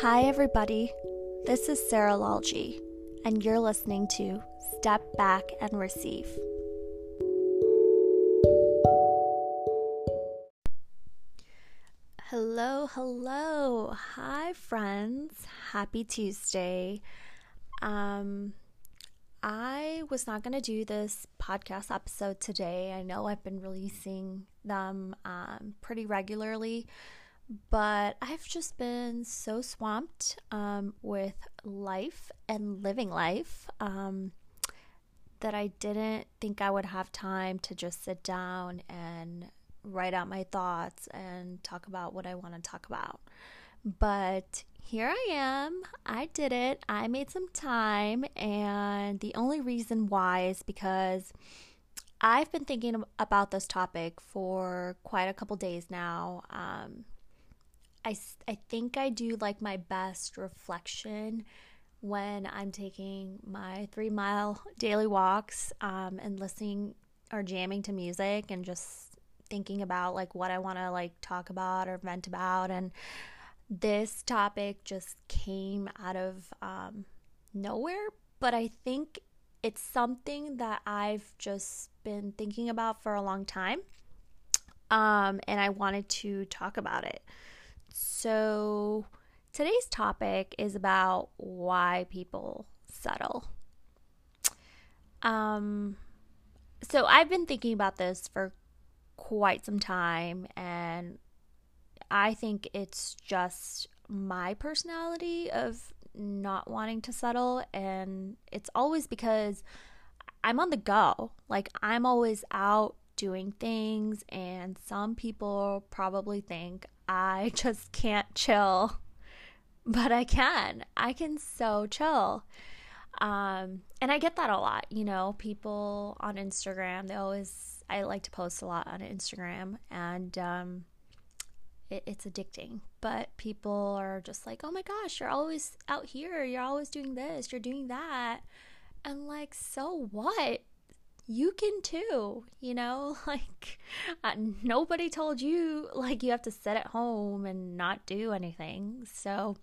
Hi, everybody. This is Sarah Lalji, and you're listening to Step Back and Receive. Hello, hello. Hi, friends. Happy Tuesday. Um, I was not going to do this podcast episode today. I know I've been releasing them um, pretty regularly but I've just been so swamped um, with life and living life um, that I didn't think I would have time to just sit down and write out my thoughts and talk about what I want to talk about. But here I am. I did it. I made some time. And the only reason why is because I've been thinking about this topic for quite a couple days now. Um, I, I think I do like my best reflection when I'm taking my three mile daily walks um, and listening or jamming to music and just thinking about like what I want to like talk about or vent about. And this topic just came out of um, nowhere, but I think it's something that I've just been thinking about for a long time. Um, and I wanted to talk about it. So, today's topic is about why people settle. Um, so, I've been thinking about this for quite some time, and I think it's just my personality of not wanting to settle, and it's always because I'm on the go. Like, I'm always out doing things, and some people probably think I just can't chill, but I can. I can so chill. Um, and I get that a lot, you know, people on Instagram, they always, I like to post a lot on Instagram, and um, it, it's addicting. But people are just like, oh my gosh, you're always out here, you're always doing this, you're doing that. And like, so what? You can too, you know? Like, uh, nobody told you, like, you have to sit at home and not do anything. So,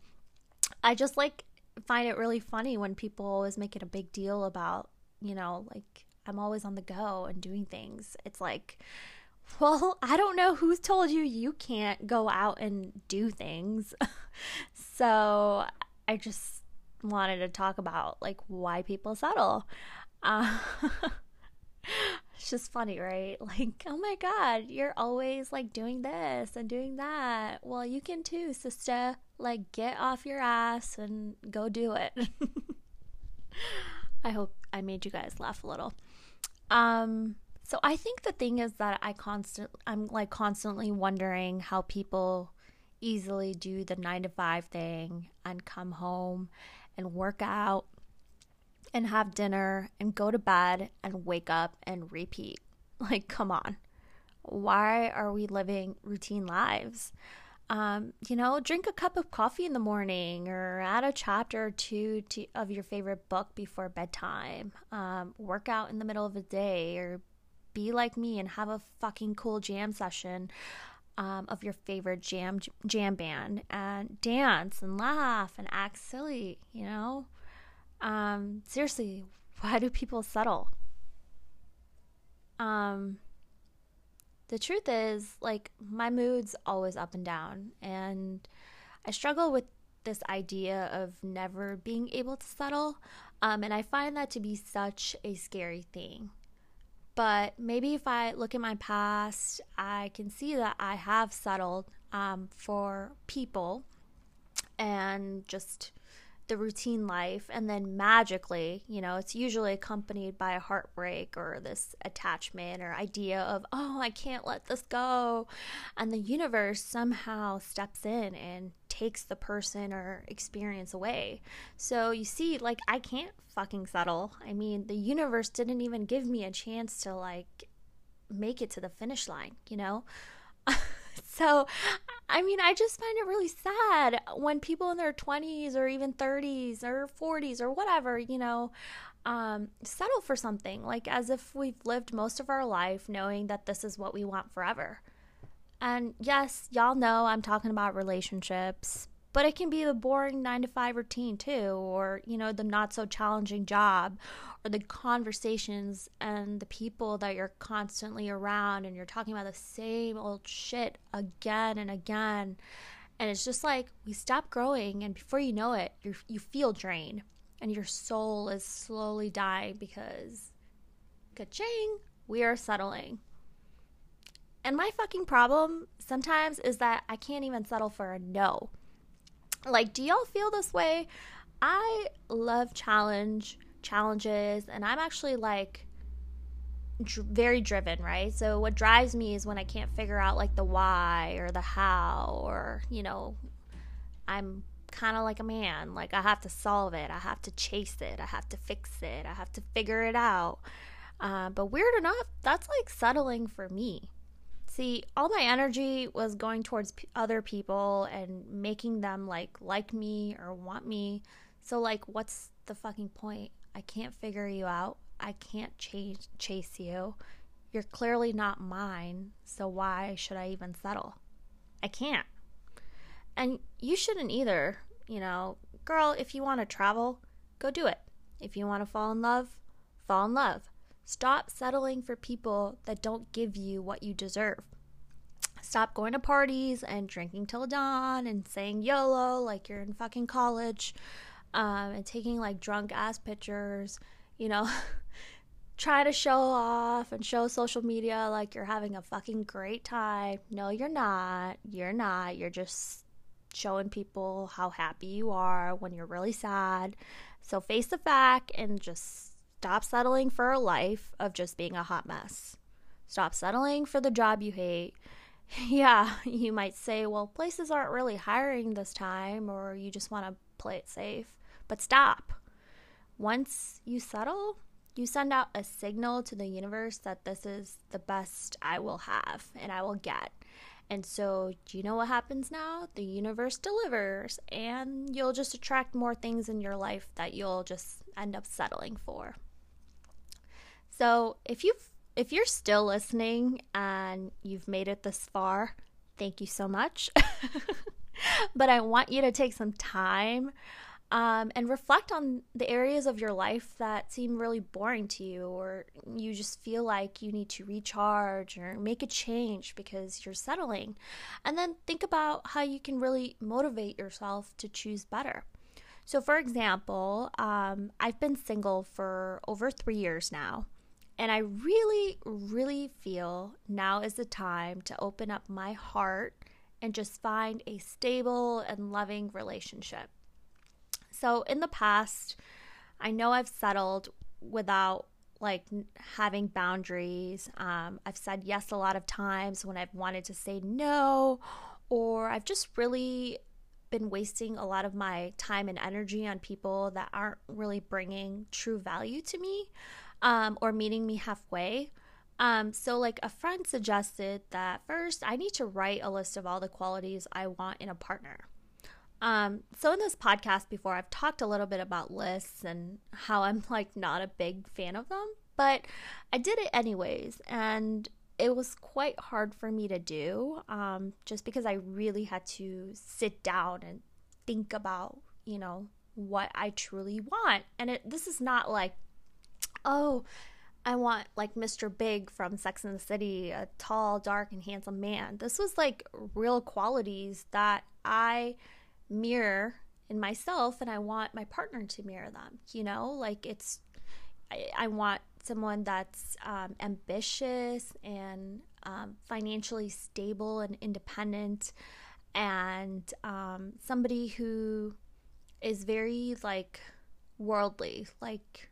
I just like find it really funny when people always make it a big deal about, you know, like, I'm always on the go and doing things. It's like, well, I don't know who's told you you can't go out and do things. so, I just wanted to talk about like why people settle. Uh, it's just funny, right? Like, oh my God, you're always like doing this and doing that. Well, you can too, sister. Like, get off your ass and go do it. I hope I made you guys laugh a little. Um, so I think the thing is that I constant I'm like constantly wondering how people easily do the 9 to 5 thing and come home and work out and have dinner and go to bed and wake up and repeat. Like, come on. Why are we living routine lives? Um, you know, drink a cup of coffee in the morning or add a chapter or two to, of your favorite book before bedtime. Um, work out in the middle of the day or be like me and have a fucking cool jam session um, of your favorite jam jam band and dance and laugh and act silly, you know? Um, seriously, why do people settle? Um, the truth is, like, my mood's always up and down, and I struggle with this idea of never being able to settle. Um, and I find that to be such a scary thing. But maybe if I look at my past, I can see that I have settled um, for people and just the routine life and then magically you know it's usually accompanied by a heartbreak or this attachment or idea of oh i can't let this go. And the universe somehow steps in and takes the person or experience away. So you see like i can't fucking settle. I mean the universe didn't even give me a chance to like make it to the finish line you know so, I mean, I just find it really sad when people in their 20s or even 30s or 40s or whatever, you know, um, settle for something like as if we've lived most of our life knowing that this is what we want forever. And yes, y'all know I'm talking about relationships, but it can be the boring nine to five routine too, or, you know, the not so challenging job, or the conversations and the people that you're constantly around and you're talking about the same old shit again and again. And it's just like we stop growing, and before you know it, you you feel drained, and your soul is slowly dying because, ka-ching, we are settling. And my fucking problem sometimes is that I can't even settle for a no. Like, do y'all feel this way? I love challenge challenges, and I'm actually like dr- very driven, right? So what drives me is when I can't figure out like the why or the how, or you know, I'm kind of like a man. Like I have to solve it, I have to chase it, I have to fix it, I have to figure it out. Uh, but weird enough, that's like settling for me. See, all my energy was going towards p- other people and making them like like me or want me. So like what's the fucking point? I can't figure you out. I can't chase chase you. You're clearly not mine, so why should I even settle? I can't. And you shouldn't either. You know, girl, if you want to travel, go do it. If you want to fall in love, fall in love. Stop settling for people that don't give you what you deserve. Stop going to parties and drinking till dawn and saying YOLO like you're in fucking college um, and taking like drunk ass pictures, you know. try to show off and show social media like you're having a fucking great time. No, you're not. You're not. You're just showing people how happy you are when you're really sad. So face the fact and just Stop settling for a life of just being a hot mess. Stop settling for the job you hate. Yeah, you might say, well, places aren't really hiring this time, or you just want to play it safe. But stop. Once you settle, you send out a signal to the universe that this is the best I will have and I will get. And so, do you know what happens now? The universe delivers, and you'll just attract more things in your life that you'll just end up settling for. So if you've if you're still listening and you've made it this far, thank you so much. but I want you to take some time um, and reflect on the areas of your life that seem really boring to you, or you just feel like you need to recharge or make a change because you're settling. And then think about how you can really motivate yourself to choose better. So, for example, um, I've been single for over three years now. And I really, really feel now is the time to open up my heart and just find a stable and loving relationship. So, in the past, I know I've settled without like having boundaries. Um, I've said yes a lot of times when I've wanted to say no, or I've just really been wasting a lot of my time and energy on people that aren't really bringing true value to me um, or meeting me halfway. Um, so, like, a friend suggested that first I need to write a list of all the qualities I want in a partner. Um, so, in this podcast before, I've talked a little bit about lists and how I'm like not a big fan of them, but I did it anyways. And it was quite hard for me to do um, just because I really had to sit down and think about, you know, what I truly want. And it, this is not like oh, I want like Mr. Big from Sex and the City, a tall, dark, and handsome man. This was like real qualities that I mirror in myself and I want my partner to mirror them. You know, like it's, I, I want someone that's um, ambitious and um, financially stable and independent and um, somebody who is very like worldly, like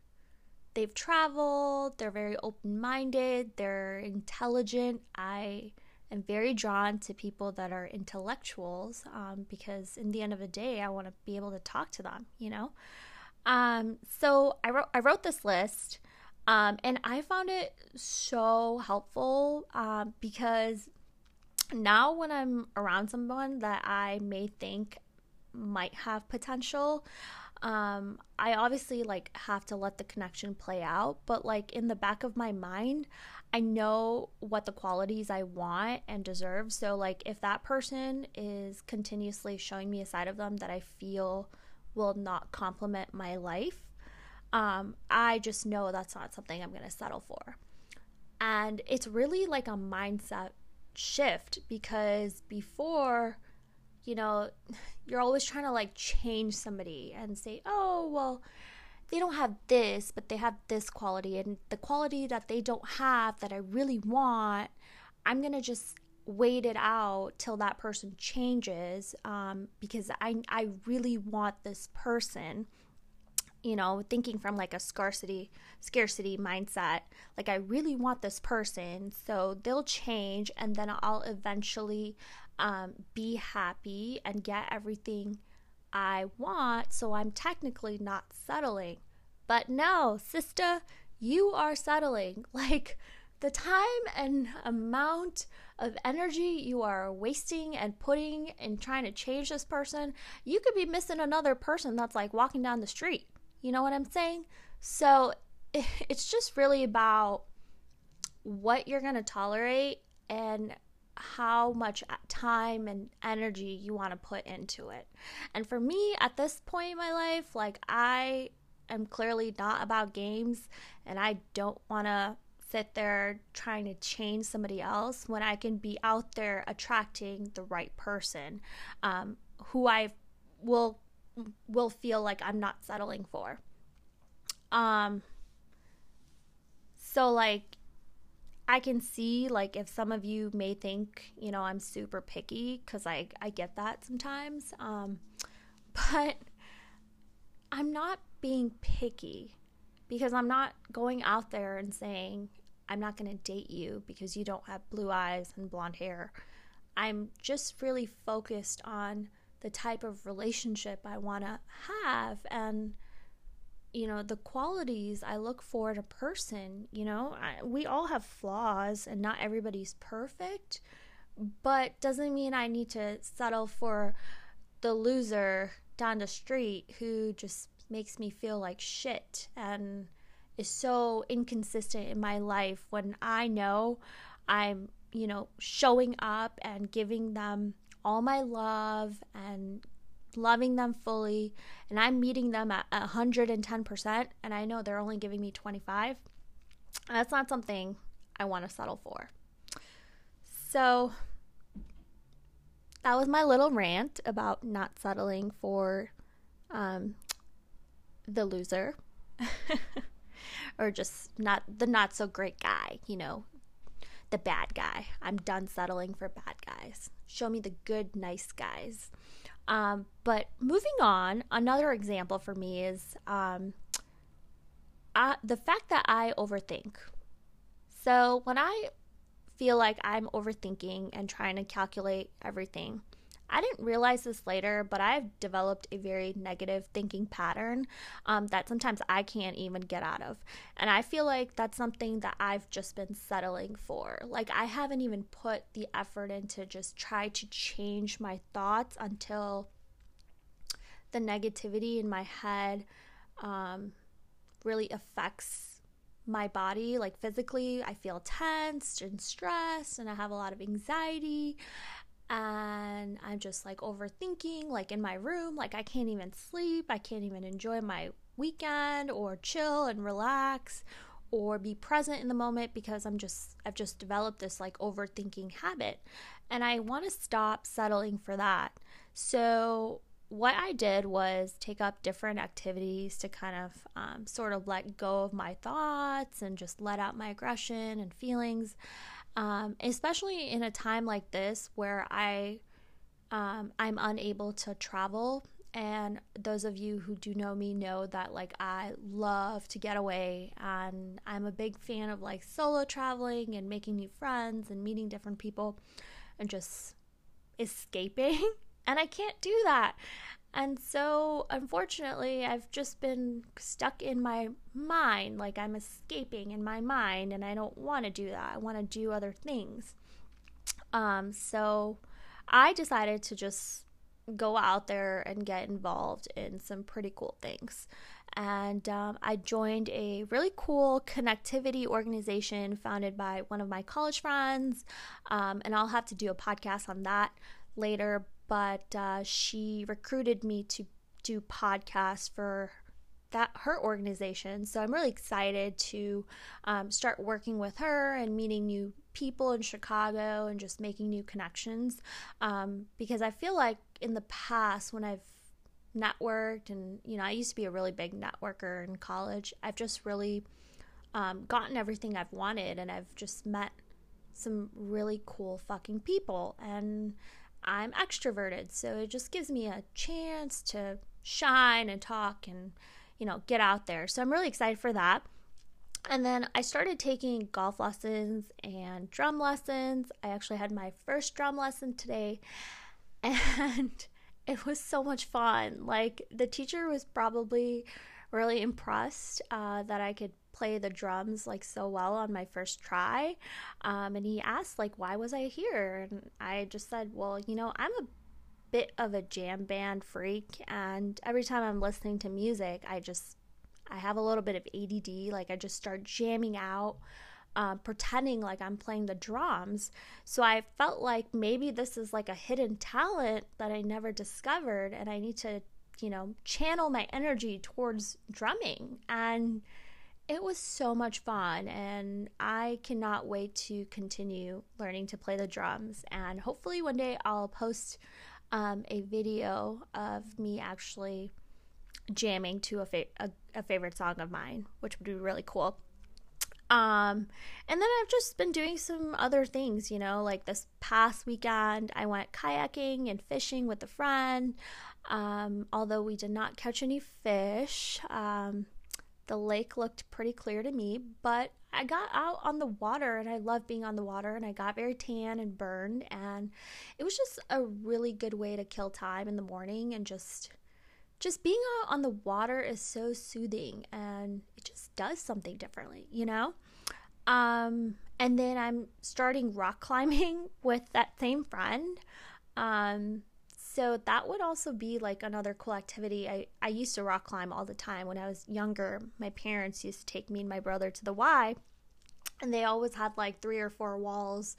they've traveled, they're very open minded, they're intelligent. I am very drawn to people that are intellectuals um, because, in the end of the day, I want to be able to talk to them, you know? Um, so I wrote, I wrote this list. Um, and I found it so helpful um, because now when I'm around someone that I may think might have potential, um, I obviously like have to let the connection play out, but like in the back of my mind, I know what the qualities I want and deserve. So, like, if that person is continuously showing me a side of them that I feel will not complement my life, um, I just know that's not something I'm to settle for. And it's really like a mindset shift because before, you know, you're always trying to like change somebody and say, oh, well, they don't have this, but they have this quality, and the quality that they don't have that I really want, I'm gonna just wait it out till that person changes um, because I, I really want this person you know thinking from like a scarcity scarcity mindset like i really want this person so they'll change and then i'll eventually um, be happy and get everything I want, so I'm technically not settling. But no, sister, you are settling. Like the time and amount of energy you are wasting and putting in trying to change this person, you could be missing another person that's like walking down the street. You know what I'm saying? So it's just really about what you're going to tolerate and how much time and energy you want to put into it. And for me, at this point in my life, like I am clearly not about games and I don't want to sit there trying to change somebody else when I can be out there attracting the right person um, who I will will feel like I'm not settling for. Um so like I can see like if some of you may think, you know, I'm super picky cuz I I get that sometimes. Um but I'm not being picky because I'm not going out there and saying I'm not going to date you because you don't have blue eyes and blonde hair. I'm just really focused on the type of relationship I want to have and you know the qualities i look for in a person you know I, we all have flaws and not everybody's perfect but doesn't mean i need to settle for the loser down the street who just makes me feel like shit and is so inconsistent in my life when i know i'm you know showing up and giving them all my love and loving them fully and I'm meeting them at 110% and I know they're only giving me 25, that's not something I want to settle for. So that was my little rant about not settling for um, the loser or just not the not so great guy, you know, the bad guy. I'm done settling for bad guys. Show me the good, nice guys. Um, but moving on, another example for me is um, I, the fact that I overthink. So when I feel like I'm overthinking and trying to calculate everything, I didn't realize this later, but I've developed a very negative thinking pattern um, that sometimes I can't even get out of. And I feel like that's something that I've just been settling for. Like, I haven't even put the effort into just try to change my thoughts until the negativity in my head um, really affects my body like physically i feel tensed and stressed and i have a lot of anxiety and I'm just like overthinking, like in my room, like I can't even sleep, I can't even enjoy my weekend or chill and relax or be present in the moment because I'm just I've just developed this like overthinking habit and I want to stop settling for that. So what I did was take up different activities to kind of um, sort of let go of my thoughts and just let out my aggression and feelings um, especially in a time like this where I um, I'm unable to travel. And those of you who do know me know that like I love to get away and I'm a big fan of like solo traveling and making new friends and meeting different people and just escaping. And I can't do that. And so, unfortunately, I've just been stuck in my mind, like I'm escaping in my mind, and I don't want to do that. I want to do other things. Um, so, I decided to just go out there and get involved in some pretty cool things. And um, I joined a really cool connectivity organization founded by one of my college friends. Um, and I'll have to do a podcast on that later. But uh, she recruited me to do podcasts for that her organization. So I'm really excited to um, start working with her and meeting new people in Chicago and just making new connections. Um, because I feel like in the past when I've networked and you know I used to be a really big networker in college, I've just really um, gotten everything I've wanted and I've just met some really cool fucking people and I'm extroverted, so it just gives me a chance to shine and talk and you know, get out there. So I'm really excited for that. And then I started taking golf lessons and drum lessons. I actually had my first drum lesson today, and it was so much fun. Like, the teacher was probably really impressed uh, that I could play the drums like so well on my first try. Um, and he asked, like, why was I here? And I just said, well, you know, I'm a bit of a jam band freak and every time I'm listening to music, I just I have a little bit of ADD, like I just start jamming out. Uh, pretending like I'm playing the drums. So I felt like maybe this is like a hidden talent that I never discovered, and I need to, you know, channel my energy towards drumming. And it was so much fun, and I cannot wait to continue learning to play the drums. And hopefully, one day I'll post um, a video of me actually jamming to a, fa- a, a favorite song of mine, which would be really cool. Um, and then I've just been doing some other things, you know, like this past weekend, I went kayaking and fishing with a friend. Um, although we did not catch any fish, um, the lake looked pretty clear to me, but I got out on the water and I love being on the water and I got very tan and burned and it was just a really good way to kill time in the morning and just just being out on the water is so soothing and it just does something differently, you know? Um and then I'm starting rock climbing with that same friend. Um so that would also be like another cool activity. I, I used to rock climb all the time when I was younger. My parents used to take me and my brother to the Y, and they always had like three or four walls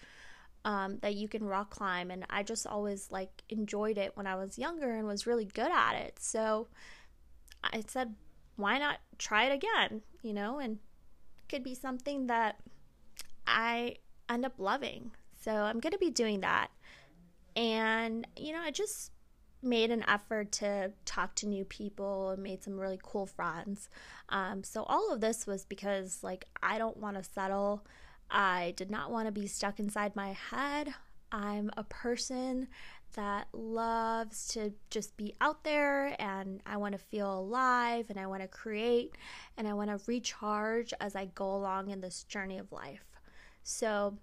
um, that you can rock climb. And I just always like enjoyed it when I was younger and was really good at it. So I said, why not try it again? You know, and could be something that I end up loving. So I'm going to be doing that. And, you know, I just made an effort to talk to new people and made some really cool friends. Um, so all of this was because, like, I don't want to settle. I did not want to be stuck inside my head. I'm a person that loves to just be out there and I want to feel alive and I want to create and I want to recharge as I go along in this journey of life. So,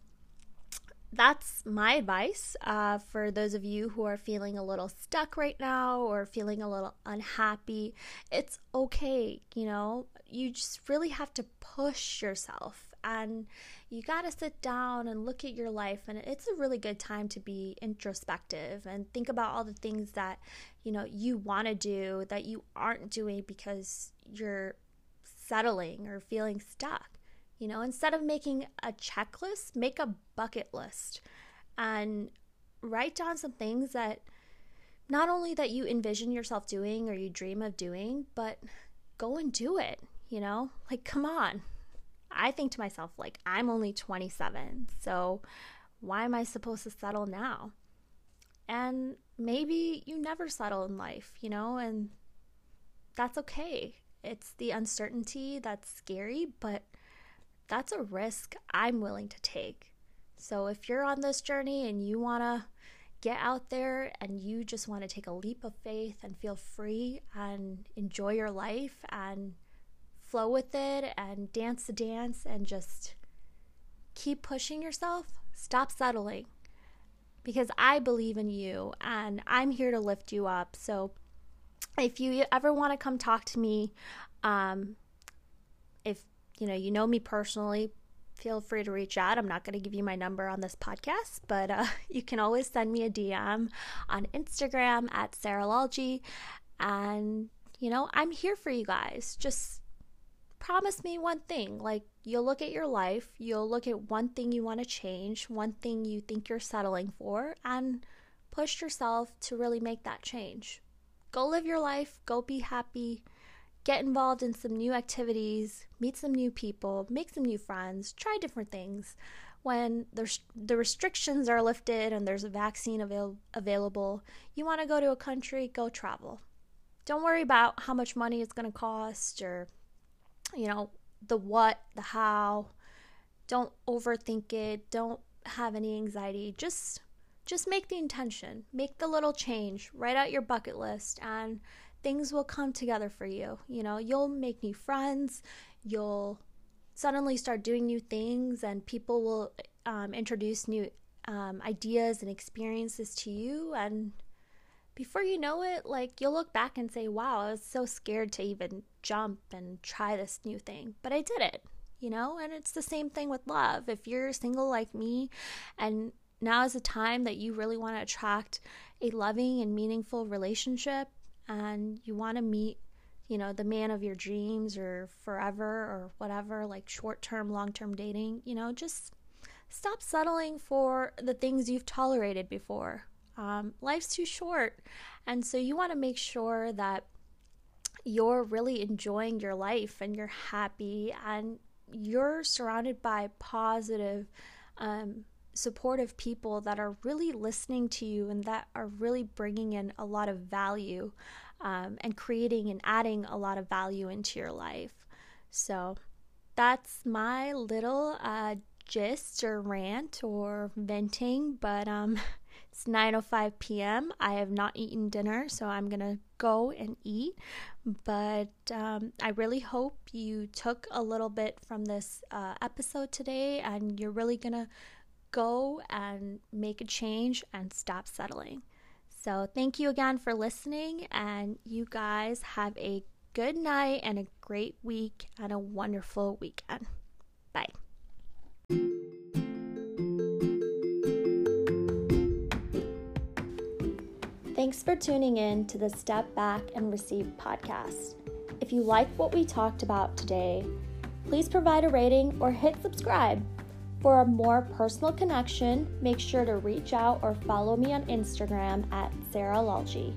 that's my advice uh, for those of you who are feeling a little stuck right now or feeling a little unhappy. It's okay, you know, you just really have to push yourself and you got to sit down and look at your life and it's a really good time to be introspective and think about all the things that you know you want to do that you aren't doing because you're settling or feeling stuck you know, instead of making a checklist, make a bucket list and write down some things that not only that you envision yourself doing or you dream of doing, but go and do it, you know? Like come on. I think to myself like I'm only 27, so why am I supposed to settle now? And maybe you never settle in life, you know, and that's okay. It's the uncertainty that's scary, but that's a risk I'm willing to take. So if you're on this journey and you want to get out there and you just want to take a leap of faith and feel free and enjoy your life and flow with it and dance the dance and just keep pushing yourself, stop settling. Because I believe in you and I'm here to lift you up. So if you ever want to come talk to me, um, if you know, you know me personally, feel free to reach out. I'm not going to give you my number on this podcast, but uh, you can always send me a DM on Instagram at Saralology. And, you know, I'm here for you guys. Just promise me one thing. Like, you'll look at your life, you'll look at one thing you want to change, one thing you think you're settling for, and push yourself to really make that change. Go live your life, go be happy get involved in some new activities, meet some new people, make some new friends, try different things. When there's, the restrictions are lifted and there's a vaccine avail- available, you want to go to a country, go travel. Don't worry about how much money it's going to cost or, you know, the what, the how. Don't overthink it. Don't have any anxiety. Just just make the intention. Make the little change. Write out your bucket list and things will come together for you. You know, you'll make new friends, you'll suddenly start doing new things, and people will um, introduce new um, ideas and experiences to you. And before you know it, like you'll look back and say, wow, I was so scared to even jump and try this new thing, but I did it. You know, and it's the same thing with love. If you're single like me and now is the time that you really want to attract a loving and meaningful relationship and you want to meet, you know, the man of your dreams or forever or whatever, like short term, long term dating, you know, just stop settling for the things you've tolerated before. Um, life's too short. And so you want to make sure that you're really enjoying your life and you're happy and you're surrounded by positive, um, supportive people that are really listening to you and that are really bringing in a lot of value um, and creating and adding a lot of value into your life. So that's my little uh, gist or rant or venting, but um, it's 9:05 p.m. I have not eaten dinner, so I'm gonna go and eat. But um, I really hope you took a little bit from this uh, episode today, and you're really gonna go and make a change and stop settling. So, thank you again for listening, and you guys have a good night and a great week and a wonderful weekend. Bye. Thanks for tuning in to the Step Back and Receive podcast. If you like what we talked about today, please provide a rating or hit subscribe for a more personal connection, make sure to reach out or follow me on Instagram at Sarah Saralology.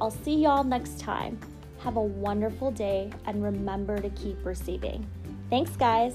I'll see y'all next time. Have a wonderful day and remember to keep receiving. Thanks, guys.